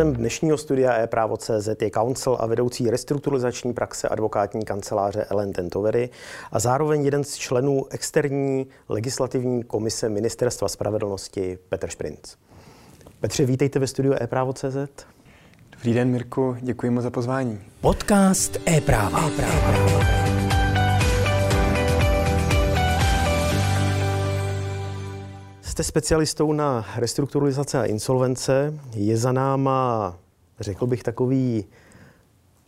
Hostem dnešního studia e-právo.cz je counsel a vedoucí restrukturalizační praxe advokátní kanceláře Ellen Tentovery a zároveň jeden z členů externí legislativní komise Ministerstva spravedlnosti Petr Šprinc. Petře, vítejte ve studiu e-právo.cz. Dobrý den, Mirku, děkuji moc za pozvání. Podcast e-práva. e-práva. Jste specialistou na restrukturalizace a insolvence. Je za náma, řekl bych, takový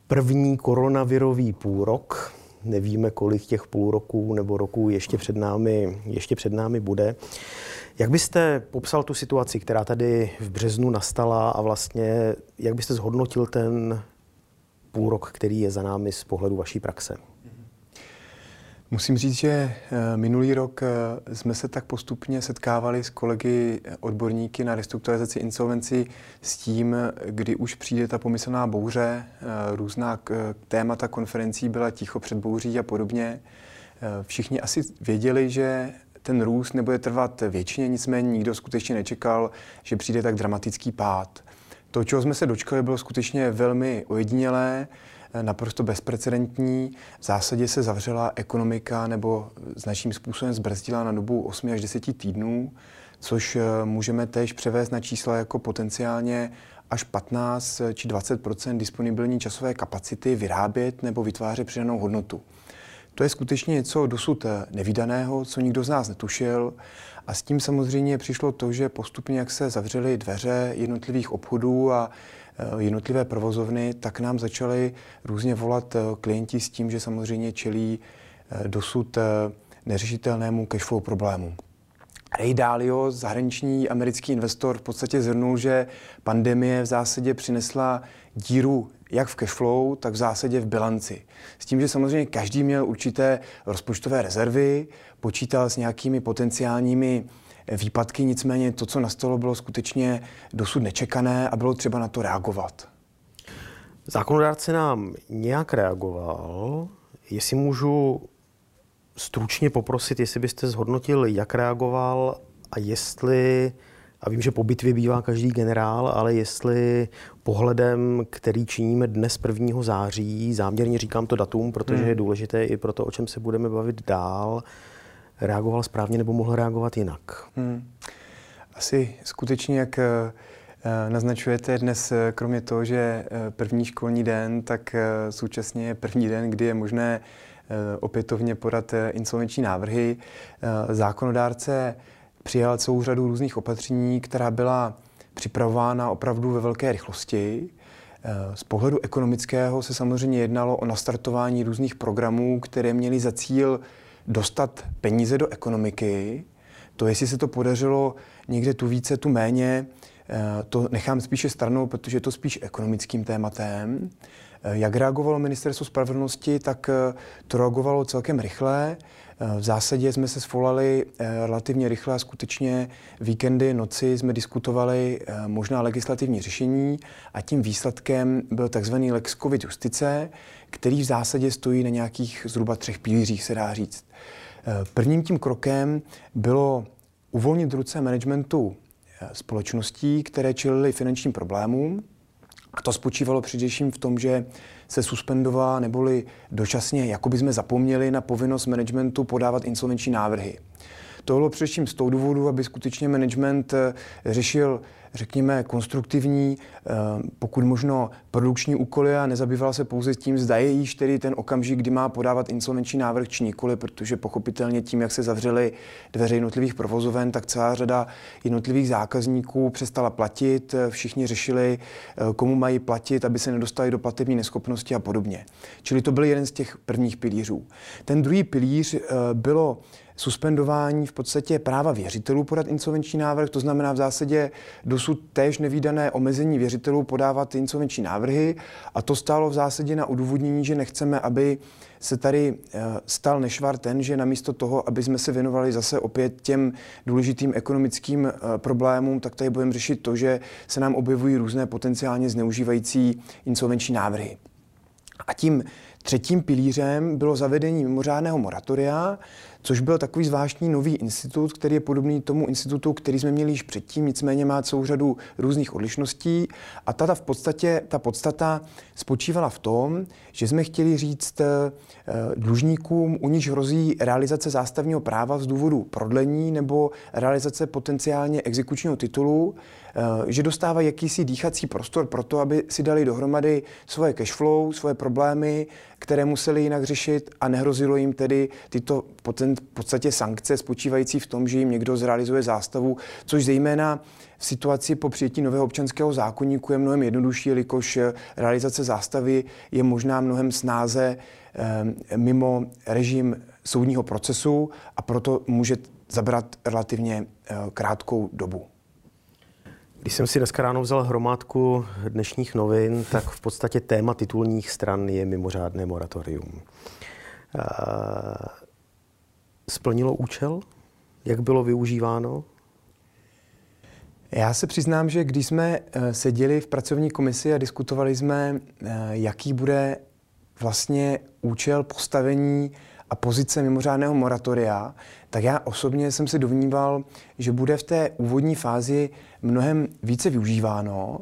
první koronavirový půlrok. Nevíme, kolik těch půl roků nebo roků ještě před námi, ještě před námi bude. Jak byste popsal tu situaci, která tady v březnu nastala a vlastně jak byste zhodnotil ten půlrok, který je za námi z pohledu vaší praxe? Musím říct, že eh, minulý rok eh, jsme se tak postupně setkávali s kolegy eh, odborníky na restrukturalizaci insolvenci s tím, kdy už přijde ta pomyslná bouře, různá témata konferencí byla ticho před bouří a podobně. Všichni asi věděli, že ten růst nebude trvat většině, nicméně nikdo skutečně nečekal, že přijde tak dramatický pád. To, čeho jsme se dočkali, bylo skutečně velmi ojedinělé, naprosto bezprecedentní. V zásadě se zavřela ekonomika nebo značným způsobem zbrzdila na dobu 8 až 10 týdnů, což eh, můžeme též převést na čísla jako potenciálně až 15 či 20% disponibilní časové kapacity vyrábět nebo vytvářet přidanou hodnotu. To je skutečně něco dosud eh, nevydaného, co nikdo z nás netušil. A s tím samozřejmě přišlo to, že postupně, jak se zavřely dveře jednotlivých obchodů a jednotlivé provozovny, tak nám začaly různě volat eh, klienti s tím, že samozřejmě čelí dosud neřešitelnému cashflow problému. Ray Dalio, zahraniční americký investor, v podstatě zhrnul, že pandemie v zásadě přinesla díru jak v cashflow, tak v zásadě v bilanci. S tím, že samozřejmě každý měl určité rozpočtové rezervy, počítal s nějakými potenciálními výpadky, nicméně to, co nastalo, bylo skutečně dosud nečekané a bylo třeba na to reagovat. Zákonodárce nám nějak reagoval. Jestli můžu stručně poprosit, jestli byste zhodnotil, jak reagoval a jestli a vím, že po bitvě bývá každý generál, ale jestli pohledem, který činíme dnes 1. září, záměrně říkám to datum, protože hmm. je důležité i pro to, o čem se budeme bavit dál, reagoval správně nebo mohl reagovat jinak? Hmm. Asi skutečně, jak eh, naznačujete dnes, eh, kromě toho, že eh, první školní den, tak současně je první den, kdy je možné opětovně podat insolvenční návrhy. Zákonodárce přijal celou řadu různých opatření, která byla připravována opravdu ve velké rychlosti. Z pohledu ekonomického se samozřejmě jednalo o nastartování různých programů, které měly za cíl dostat peníze do ekonomiky. To, jestli se to podařilo někde tu více, tu méně, eh, to nechám spíše stranou, protože je to spíš ekonomickým tématem. Eh, jak reagovalo ministerstvo spravedlnosti, tak to reagovalo celkem rychle. Eh, v zásadě jsme se svolali eh, relativně rychle a skutečně víkendy, noci jsme diskutovali eh, možná legislativní řešení a tím výsledkem byl takzvaný Lex COVID justice, který v zásadě stojí na nějakých zhruba třech pilířích, se dá říct. Prvním tím krokem bylo uvolnit ruce managementu společností, které čelily finančním problémům. A to spočívalo především v tom, že se suspendovala neboli dočasně, jako by jsme zapomněli na povinnost managementu podávat insolvenční návrhy. To bylo především z toho důvodu, aby skutečně management eh, řešil řekněme, konstruktivní, eh, pokud možno produkční úkoly a nezabýval se pouze tím, zda je již tedy ten okamžik, kdy má podávat insolvenční návrh či nikoli, protože pochopitelně tím, jak se zavřely dveře jednotlivých provozoven, tak celá řada jednotlivých zákazníků přestala platit, všichni řešili, eh, komu mají platit, aby se nedostali do platební neschopnosti a podobně. Čili to byl jeden z těch prvních pilířů. Ten druhý pilíř eh, bylo suspendování v podstatě práva věřitelů podat insolvenční návrh, to znamená v zásadě dosud též nevýdané omezení věřitelů podávat insolvenční návrhy a to stálo v zásadě na udůvodnění, že nechceme, aby se tady eh, stal nešvar ten, že namísto toho, aby jsme se věnovali zase opět těm důležitým ekonomickým eh, problémům, tak tady budeme řešit to, že se nám objevují různé potenciálně zneužívající insolvenční návrhy. A tím Třetím pilířem bylo zavedení mimořádného moratoria, což byl takový zvláštní nový institut, který je podobný tomu institutu, který jsme měli již předtím, nicméně má celou řadu různých odlišností. A ta v podstatě, ta podstata spočívala v tom, že jsme chtěli říct eh, dlužníkům, u níž hrozí realizace zástavního práva z důvodu prodlení nebo realizace potenciálně exekučního titulu, eh, že dostávají jakýsi dýchací prostor pro to, aby si dali dohromady svoje cash flow, svoje problémy, které museli jinak řešit a nehrozilo jim tedy tyto v podstatě sankce spočívající v tom, že jim někdo zrealizuje zástavu, což zejména v situaci po přijetí nového občanského zákonníku je mnohem jednodušší, jelikož realizace zástavy je možná mnohem snáze eh, mimo režim soudního procesu a proto může zabrat relativně eh, krátkou dobu. Když jsem si dneska ráno vzal hromádku dnešních novin, tak v podstatě téma titulních stran je mimořádné moratorium. Splnilo účel? Jak bylo využíváno? Já se přiznám, že když jsme eh, seděli v pracovní komisi a diskutovali jsme, eh, jaký bude vlastně účel postavení a pozice mimořádného moratoria, tak já osobně jsem si dovníval, že bude v té úvodní fázi mnohem více využíváno.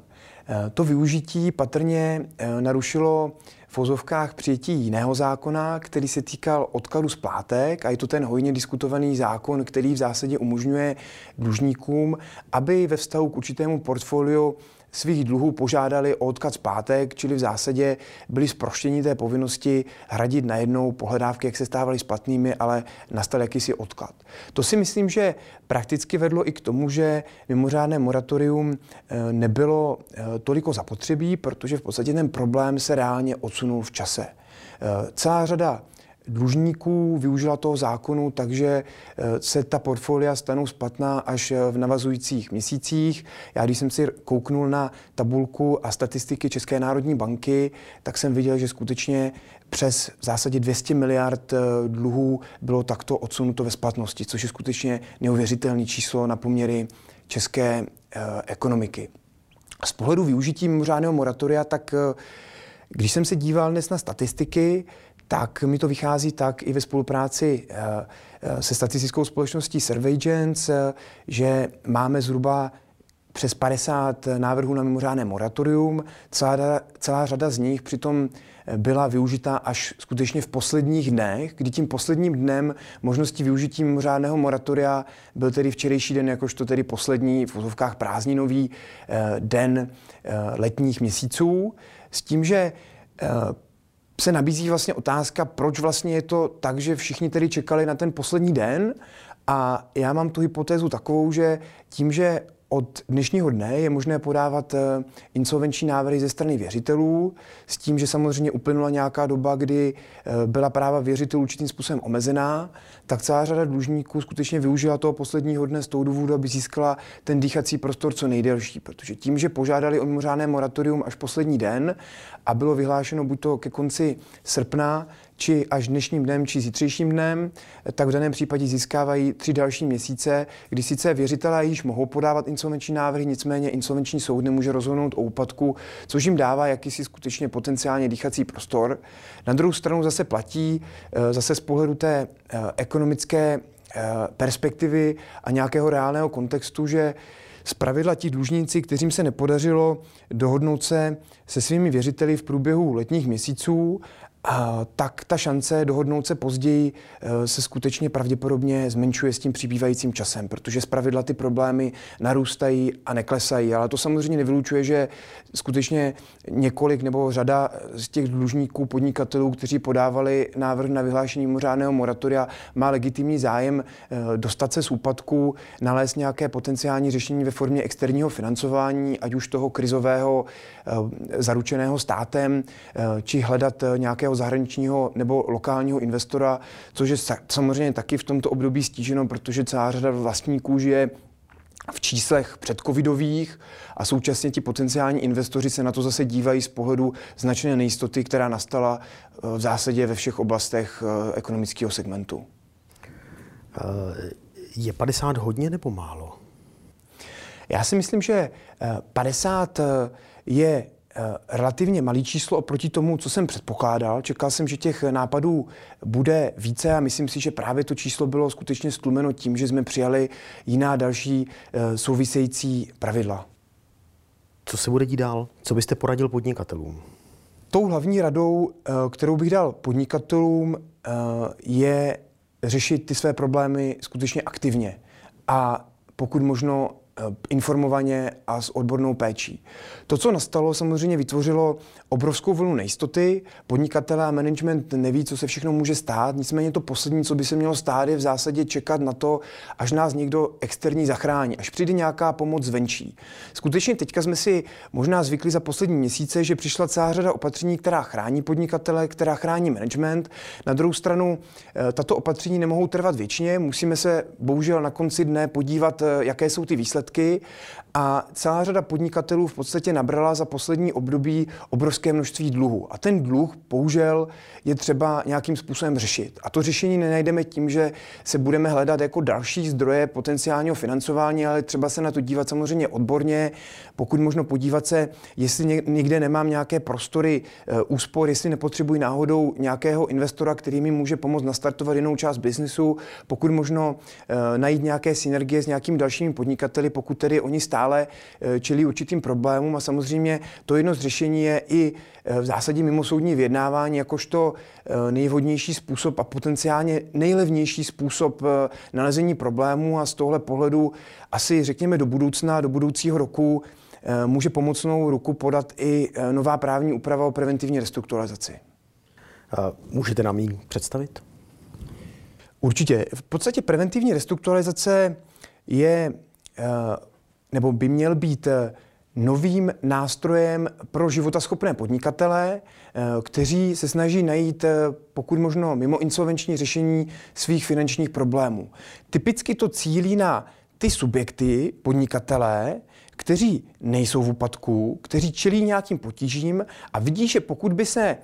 Eh, to využití patrně narušilo v vozovkách přijetí jiného zákona, který se týkal odkladu splátek a je to ten hojně diskutovaný zákon, který v zásadě umožňuje dlužníkům, aby ve vztahu k určitému portfoliu svých dluhů požádali o odklad zpátek, čili v zásadě byli zproštěni té povinnosti hradit najednou pohledávky, jak se stávaly splatnými, ale nastal jakýsi odklad. To si myslím, že prakticky vedlo i k tomu, že mimořádné moratorium eh, nebylo eh, toliko zapotřebí, protože v podstatě ten problém se reálně odsunul v čase. Eh, celá řada dlužníků využila toho zákonu, takže eh, se ta portfolia stanou splatná až eh, v navazujících měsících. Já když jsem si kouknul na tabulku a statistiky České národní banky, tak jsem viděl, že skutečně přes v zásadě 200 miliard eh, dluhů bylo takto odsunuto ve splatnosti, což je skutečně neuvěřitelné číslo na poměry české ekonomiky. Z pohledu využití mimořádného moratoria, tak když jsem se díval dnes na statistiky, tak mi to vychází tak i ve spolupráci eh, eh, se statistickou společností Surveillance, eh, že máme zhruba přes 50 návrhů na mimořádné moratorium. Celá, celá řada z nich přitom byla využita až skutečně v posledních dnech, kdy tím posledním dnem možnosti využití mimořádného moratoria byl tedy včerejší den, jakožto tedy poslední v úzovkách prázdninový den letních měsíců, s tím, že se nabízí vlastně otázka, proč vlastně je to tak, že všichni tedy čekali na ten poslední den. A já mám tu hypotézu takovou, že tím, že od dnešního dne je možné podávat eh, insolvenční návrhy ze strany věřitelů s tím, že samozřejmě uplynula nějaká doba, kdy eh, byla práva věřitelů určitým způsobem omezená, tak celá řada dlužníků skutečně využila toho posledního dne z toho důvodu, aby získala ten dýchací prostor co nejdelší, protože tím, že požádali o mimořádné moratorium až poslední den a bylo vyhlášeno buď to ke konci srpna, či až dnešním dnem, či zítřejším dnem, tak v daném případě získávají tři další měsíce, kdy sice věřitelé již mohou podávat insolvenční návrhy, nicméně insolvenční soud nemůže rozhodnout o úpadku, což jim dává jakýsi skutečně potenciálně dýchací prostor. Na druhou stranu zase platí, eh, zase z pohledu té eh, ekonomické eh, perspektivy a nějakého reálného kontextu, že z pravidla ti dlužníci, kterým se nepodařilo dohodnout se se svými věřiteli v průběhu letních měsíců tak ta šance dohodnout se později eh, se skutečně pravděpodobně zmenšuje s tím přibývajícím časem, protože zpravidla ty problémy narůstají a neklesají. Ale to samozřejmě nevylučuje, že skutečně několik nebo řada z těch dlužníků, podnikatelů, kteří podávali návrh na vyhlášení mimořádného moratoria, má legitimní zájem eh, dostat se z úpadku, nalézt nějaké potenciální řešení ve formě externího financování, ať už toho krizového eh, zaručeného státem, či hledat nějaké nějakého zahraničního nebo lokálního investora, což je samozřejmě taky v tomto období stíženo, protože celá řada vlastníků žije v číslech předcovidových a současně ti potenciální investoři se na to zase dívají z pohledu značné nejistoty, která nastala eh, v zásadě ve všech oblastech eh, ekonomického segmentu. Eh, je 50 hodně nebo málo? Já si myslím, že 50 je relativně malý číslo oproti tomu, co jsem předpokládal. Čekal jsem, že těch nápadů bude více a myslím si, že právě to číslo bylo skutečně stlumeno tím, že jsme přijali jiná další související pravidla. Co se bude dít dál? Co byste poradil podnikatelům? Tou hlavní radou, eh, kterou bych dal podnikatelům, eh, je řešit ty své problémy skutečně aktivně a pokud možno Eh, informovaně a s odbornou péčí. To, co nastalo, samozřejmě vytvořilo obrovskou vlnu nejistoty. Podnikatelé a management neví, co se všechno může stát. Nicméně to poslední, co by se mělo stát, je v zásadě čekat na to, až nás někdo externí zachrání, až přijde nějaká pomoc zvenčí. Skutečně teďka jsme si možná zvykli za poslední měsíce, že přišla celá řada opatření, která chrání podnikatele, která chrání management. Na druhou stranu, eh, tato opatření nemohou trvat věčně. Musíme se bohužel na konci dne podívat, eh, jaké jsou ty výsledky výsledky a celá řada podnikatelů v podstatě nabrala za poslední období obrovské množství dluhu. A ten dluh, bohužel, je třeba nějakým způsobem řešit. A to řešení nenajdeme tím, že se budeme hledat jako další zdroje potenciálního financování, ale třeba se na to dívat samozřejmě odborně, pokud možno podívat se, jestli někde nemám nějaké prostory e, úspor, jestli nepotřebuji náhodou nějakého investora, který mi může pomoct nastartovat jinou část biznesu, pokud možno e, najít nějaké synergie s nějakými dalšími podnikateli, pokud tedy oni stále eh, čelí určitým problémům a samozřejmě to jedno z řešení je i eh, v zásadě mimosoudní vyjednávání jakožto eh, nejvhodnější způsob a potenciálně nejlevnější způsob nalezení problémů a z tohle pohledu asi řekněme do budoucna, do budoucího roku může pomocnou ruku podat i nová právní úprava o preventivní restrukturalizaci. Můžete nám ji představit? Určitě. V podstatě preventivní restrukturalizace je nebo by měl být eh, novým nástrojem pro životaschopné podnikatele, eh, kteří se snaží najít pokud možno mimo insolvenční řešení svých finančních problémů. Typicky to cílí na ty subjekty, podnikatelé, kteří nejsou v úpadku, kteří čelí nějakým potížím a vidí, že pokud by se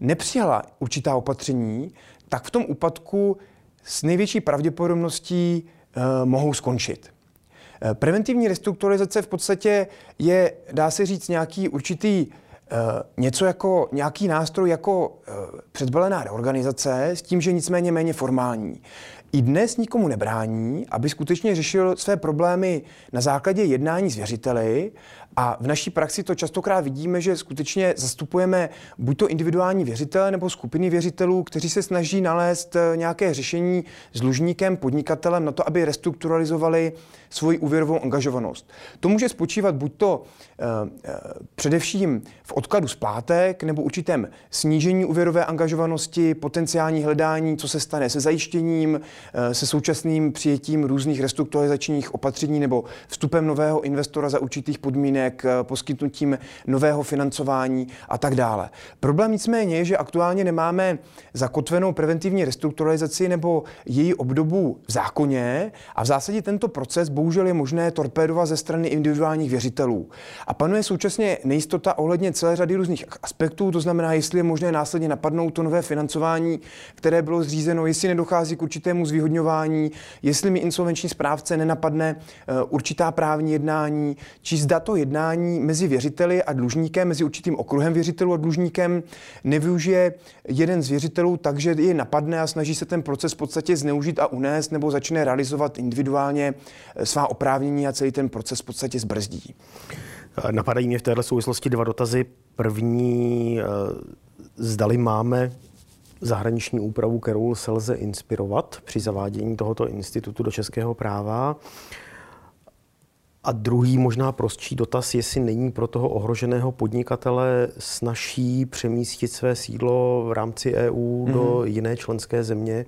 nepřijala určitá opatření, tak v tom úpadku s největší pravděpodobností uh, mohou skončit. Eh, preventivní restrukturalizace v podstatě je, dá se říct, nějaký určitý eh, něco jako nějaký nástroj jako eh, předbalená reorganizace s tím, že nicméně méně formální. I dnes nikomu nebrání, aby skutečně řešil své problémy na základě jednání s věřiteli a v naší praxi to častokrát vidíme, že skutečně zastupujeme buď to individuální věřitele nebo skupiny věřitelů, kteří se snaží nalézt eh, nějaké řešení s dlužníkem, podnikatelem na to, aby restrukturalizovali svoji úvěrovou angažovanost. To může spočívat buď to uh, především v odkladu splátek nebo určitém snížení úvěrové angažovanosti, potenciální hledání, co se stane se zajištěním, se současným přijetím různých restrukturalizačních opatření nebo vstupem nového investora za určitých podmínek podmínek, eh, poskytnutím nového financování a tak dále. Problém nicméně je, že aktuálně nemáme zakotvenou preventivní restrukturalizaci nebo její obdobu v zákoně a v zásadě tento proces bohužel je možné torpédovat ze strany individuálních věřitelů. A panuje současně nejistota ohledně celé řady různých aspektů, to znamená, jestli je možné následně napadnout to nové financování, které bylo zřízeno, jestli nedochází k určitému zvýhodňování, jestli mi insolvenční správce nenapadne eh, určitá právní jednání, či zda to jednání mezi věřiteli a dlužníkem, mezi určitým okruhem věřitelů a dlužníkem nevyužije jeden z věřitelů tak, že je napadne a snaží se ten proces v podstatě zneužít a unést nebo začne realizovat individuálně eh, svá oprávnění a celý ten proces v podstatě zbrzdí. Napadají mě v této souvislosti dva dotazy. První, eh, zdali máme zahraniční úpravu, kterou se lze inspirovat při zavádění tohoto institutu do českého práva. A druhý možná prostší dotaz, jestli není pro toho ohroženého podnikatele snaží přemístit své sídlo v rámci EU mm-hmm. do jiné členské země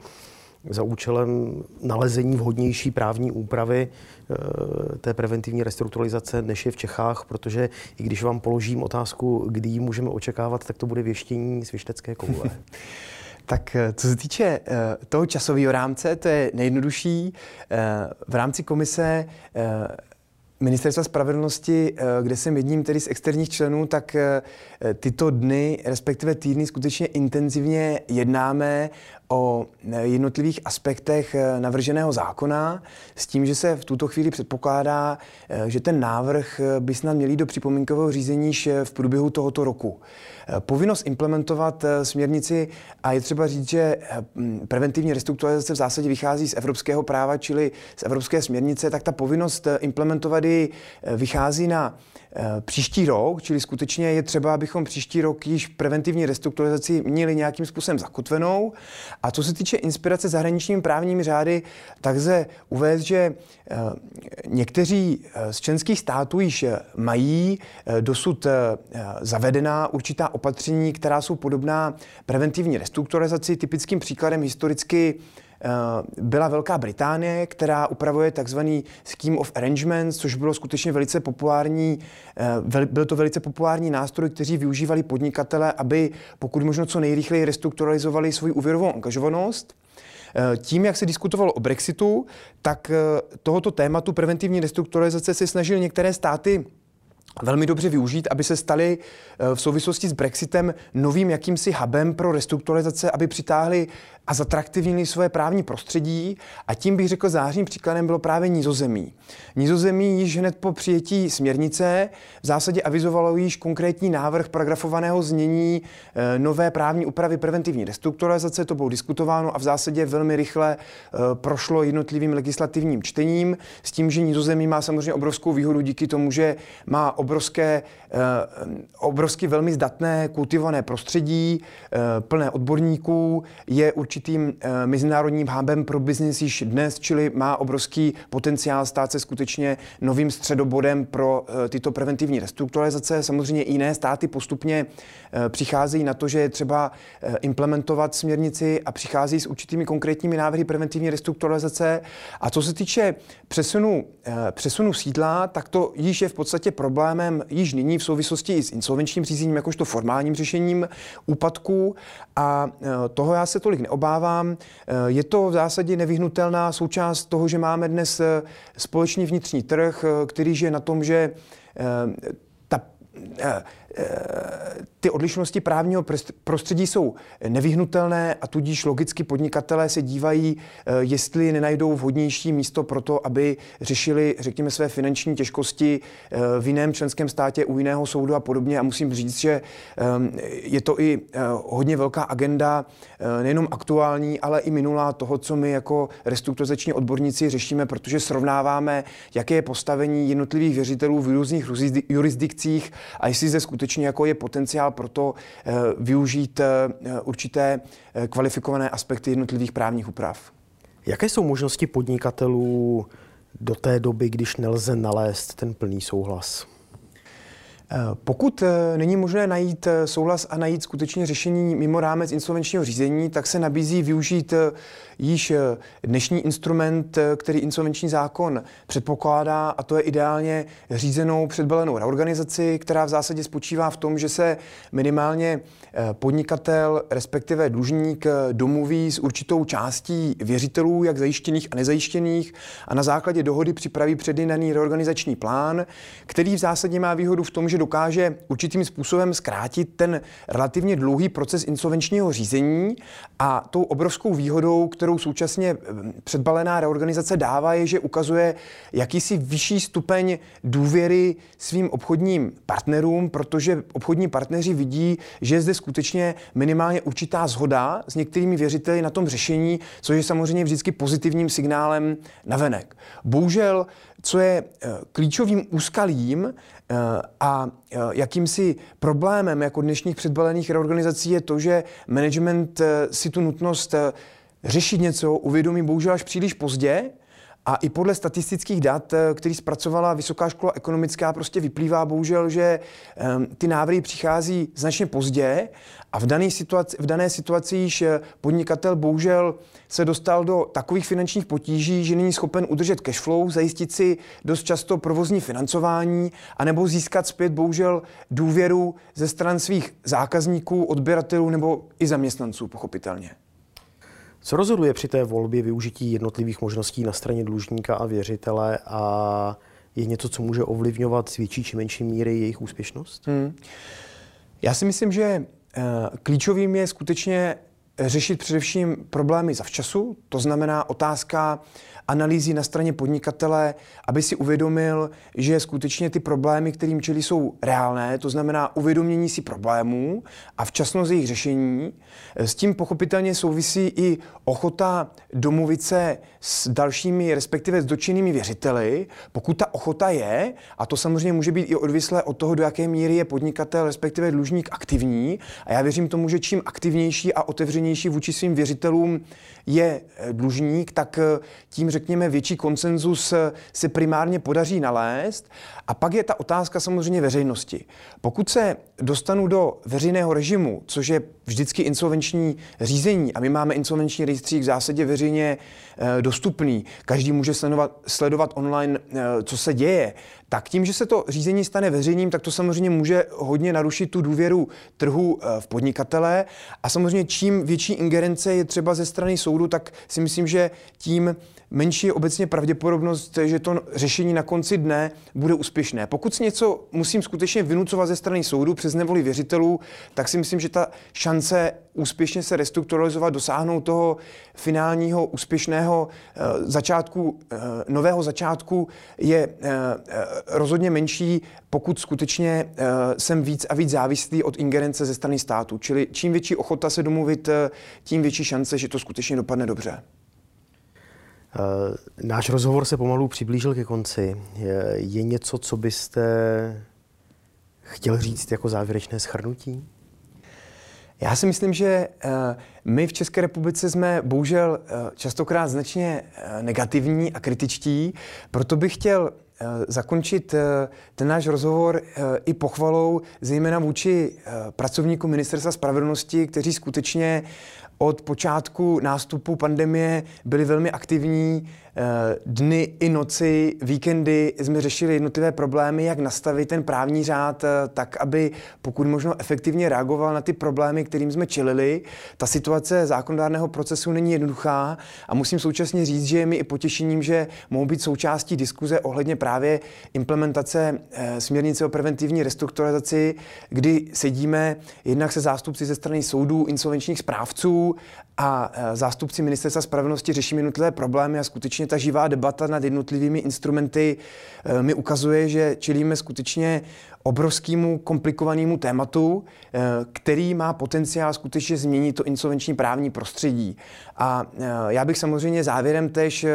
za účelem nalezení vhodnější právní úpravy e, té preventivní restrukturalizace, než je v Čechách, protože i když vám položím otázku, kdy ji můžeme očekávat, tak to bude věštění z věštecké koule. Tak eh, co se týče uh, toho časového rámce, to je nejjednodušší. Uh, v rámci komise Ministerstva spravedlnosti, eh, kde jsem jedním tedy z externích členů, tak eh, tyto dny, respektive týdny, skutečně intenzivně jednáme o jednotlivých aspektech navrženého zákona s tím, že se v tuto chvíli předpokládá, že ten návrh by snad měl do připomínkového řízení v průběhu tohoto roku. Povinnost implementovat směrnici, a je třeba říct, že preventivní restrukturalizace v zásadě vychází z evropského práva, čili z evropské směrnice, tak ta povinnost implementovat ji vychází na Eh, příští rok, čili skutečně je třeba, abychom příští rok již preventivní restrukturalizaci měli nějakým způsobem zakotvenou. A co se týče inspirace zahraničními právními řády, tak se uvést, že eh, někteří eh, z členských států již mají dosud zavedená určitá opatření, která jsou podobná preventivní restrukturalizaci. Typickým příkladem historicky Eh, byla Velká Británie, která upravuje takzvaný Scheme of Arrangements, což bylo skutečně velice populární, eh, byl to velice populární nástroj, kteří využívali podnikatele, aby pokud možno co nejrychleji restrukturalizovali svoji úvěrovou angažovanost. Eh, tím, jak se diskutovalo o Brexitu, tak tohoto tématu preventivní restrukturalizace se snažili některé státy velmi dobře využít, aby se stali v souvislosti s Brexitem novým jakýmsi hubem pro restrukturalizace, aby přitáhli a zatraktivnili své právní prostředí a tím bych řekl zářným příkladem bylo právě Nizozemí. Nizozemí již hned po přijetí směrnice v zásadě avizovalo již konkrétní návrh paragrafovaného znění e, nové právní úpravy preventivní restrukturalizace, to bylo diskutováno a v zásadě velmi rychle e, prošlo jednotlivým legislativním čtením s tím, že Nizozemí má samozřejmě obrovskou výhodu díky tomu, že má obrovské, e, obrovsky velmi zdatné kultivované prostředí, plné odborníků, je určitě určitým eh, mezinárodním hubem pro biznis již dnes, čili má obrovský potenciál stát se skutečně novým středobodem pro eh, tyto preventivní restrukturalizace. Samozřejmě i jiné státy postupně eh, přicházejí na to, že je třeba implementovat směrnici a přichází s určitými konkrétními návrhy preventivní restrukturalizace. A co se týče přesunu, přesunu sídla, tak to již je v podstatě problémem již nyní v souvislosti s insolvenčním řízením, jakožto formálním řešením úpadku. A toho já se tolik neobávám obávám. Eh, je to v zásadě nevyhnutelná součást toho, že máme dnes eh, společný vnitřní trh, eh, který žije na tom, že ta ty odlišnosti právního prostředí jsou nevyhnutelné a tudíž logicky podnikatelé se dívají, eh, jestli nenajdou vhodnější místo pro to, aby řešili, řekněme, své finanční těžkosti eh, v jiném členském státě, u jiného soudu a podobně. A musím říct, že ehm, je to i eh, hodně velká agenda, nejenom aktuální, ale i minulá toho, co my jako restrukturizační odborníci řešíme, protože srovnáváme, jaké je postavení jednotlivých věřitelů v různých jurisdikcích a jestli zde skutečně jako je potenciál pro to eh, využít eh, určité eh, kvalifikované aspekty jednotlivých právních úprav. Jaké jsou možnosti podnikatelů do té doby, když nelze nalézt ten plný souhlas? Pokud není možné najít souhlas a najít skutečně řešení mimo rámec insolvenčního řízení, tak se nabízí využít již eh, dnešní instrument, eh, který insolvenční zákon předpokládá, a to je ideálně řízenou předbalenou reorganizaci, která v zásadě spočívá v tom, že se minimálně eh, podnikatel, respektive dlužník domluví s určitou částí věřitelů, jak zajištěných a nezajištěných, a na základě dohody připraví předjednaný reorganizační plán, který v zásadě má výhodu v tom, že dokáže určitým způsobem zkrátit ten relativně dlouhý proces insolvenčního řízení a tou obrovskou výhodou, kterou kterou současně eh, předbalená reorganizace dává, je, že ukazuje jakýsi vyšší stupeň důvěry svým obchodním partnerům, protože obchodní partneři vidí, že je zde skutečně minimálně určitá zhoda s některými věřiteli na tom řešení, což je samozřejmě vždycky pozitivním signálem na venek. Bohužel, co je eh, klíčovým úskalím eh, a jakýmsi problémem jako dnešních předbalených reorganizací je to, že management si tu nutnost řešit něco uvědomí bohužel až příliš pozdě a i podle statistických dat, eh, který zpracovala Vysoká škola ekonomická, prostě vyplývá bohužel, že um, ty návrhy přichází značně pozdě a v dané situaci, v dané situaci již eh, podnikatel bohužel se dostal do takových finančních potíží, že není schopen udržet cash flow, zajistit si dost často provozní financování, anebo získat zpět bohužel důvěru ze stran svých zákazníků, odběratelů nebo i zaměstnanců, pochopitelně. Co rozhoduje při té volbě využití jednotlivých možností na straně dlužníka a věřitele a je něco, co může ovlivňovat z větší či menší míry jejich úspěšnost? Hmm. Já si myslím, že klíčovým je skutečně řešit především problémy zavčasu, to znamená otázka analýzy na straně podnikatele, aby si uvědomil, že skutečně ty problémy, kterým čelí, jsou reálné, to znamená uvědomění si problémů a včasnost jejich řešení. S tím pochopitelně souvisí i ochota domluvit se s dalšími, respektive s dočinnými věřiteli, pokud ta ochota je, a to samozřejmě může být i odvislé od toho, do jaké míry je podnikatel, respektive dlužník aktivní. A já věřím tomu, že čím aktivnější a otevřenější vůči svým věřitelům je dlužník, tak tím řekněme, větší konsenzus se primárně podaří nalézt. A pak je ta otázka samozřejmě veřejnosti. Pokud se dostanu do veřejného režimu, což je vždycky insolvenční řízení, a my máme insolvenční rejstřík v zásadě veřejně eh, dostupný, každý může sledovat, sledovat online, eh, co se děje, tak tím, že se to řízení stane veřejným, tak to samozřejmě může hodně narušit tu důvěru trhu eh, v podnikatele. A samozřejmě čím větší ingerence je třeba ze strany soudu, tak si myslím, že tím menší je obecně pravděpodobnost, že to řešení na konci dne bude úspěšné. Pokud si něco musím skutečně vynucovat ze strany soudu přes nevoli věřitelů, tak si myslím, že ta šance úspěšně se restrukturalizovat, dosáhnout toho finálního úspěšného eh, začátku, eh, nového začátku je rozhodně menší, pokud skutečně jsem víc a víc závislý od ingerence ze strany státu. Čili čím větší ochota se domluvit, tím větší šance, že to skutečně dopadne dobře. Eh, náš rozhovor se pomalu přiblížil ke konci. Je, něco, co byste chtěl říct jako závěrečné schrnutí? Já si myslím, že eh, my v České republice jsme bohužel eh, častokrát značně negativní a kritičtí, proto bych chtěl zakončit ten náš rozhovor i pochvalou, zejména vůči pracovníkům Ministerstva spravedlnosti, kteří skutečně od počátku nástupu pandemie byli velmi aktivní, Eh, dny i noci, víkendy jsme řešili jednotlivé problémy, jak nastavit ten právní řád eh, tak, aby pokud možno efektivně reagoval na ty problémy, kterým jsme čelili. Ta situace zákonodárného procesu není jednoduchá a musím současně říct, že je mi i potěšením, že mohou být součástí diskuze ohledně právě implementace eh, směrnice o preventivní restrukturalizaci, kdy sedíme jednak se zástupci ze strany soudů, insolvenčních správců a zástupci ministerstva spravedlnosti řešíme jednotlivé problémy a skutečně ta živá debata nad jednotlivými instrumenty eh, mi ukazuje, že čelíme skutečně obrovskému komplikovanému tématu, eh, který má potenciál skutečně změnit to insolvenční právní prostředí. A eh, já bych samozřejmě závěrem tež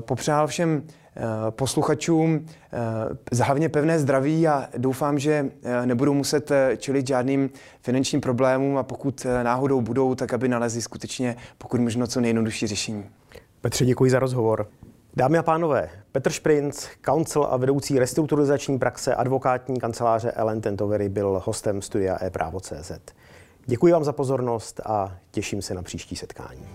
popřál všem posluchačům hlavně pevné zdraví a doufám, že nebudou muset čelit žádným finančním problémům a pokud náhodou budou, tak aby nalezli skutečně pokud možno co nejjednodušší řešení. Petře, děkuji za rozhovor. Dámy a pánové, Petr Šprinc, counsel a vedoucí restrukturizační praxe advokátní kanceláře Ellen Tentovery byl hostem studia e-právo.cz. Děkuji vám za pozornost a těším se na příští setkání.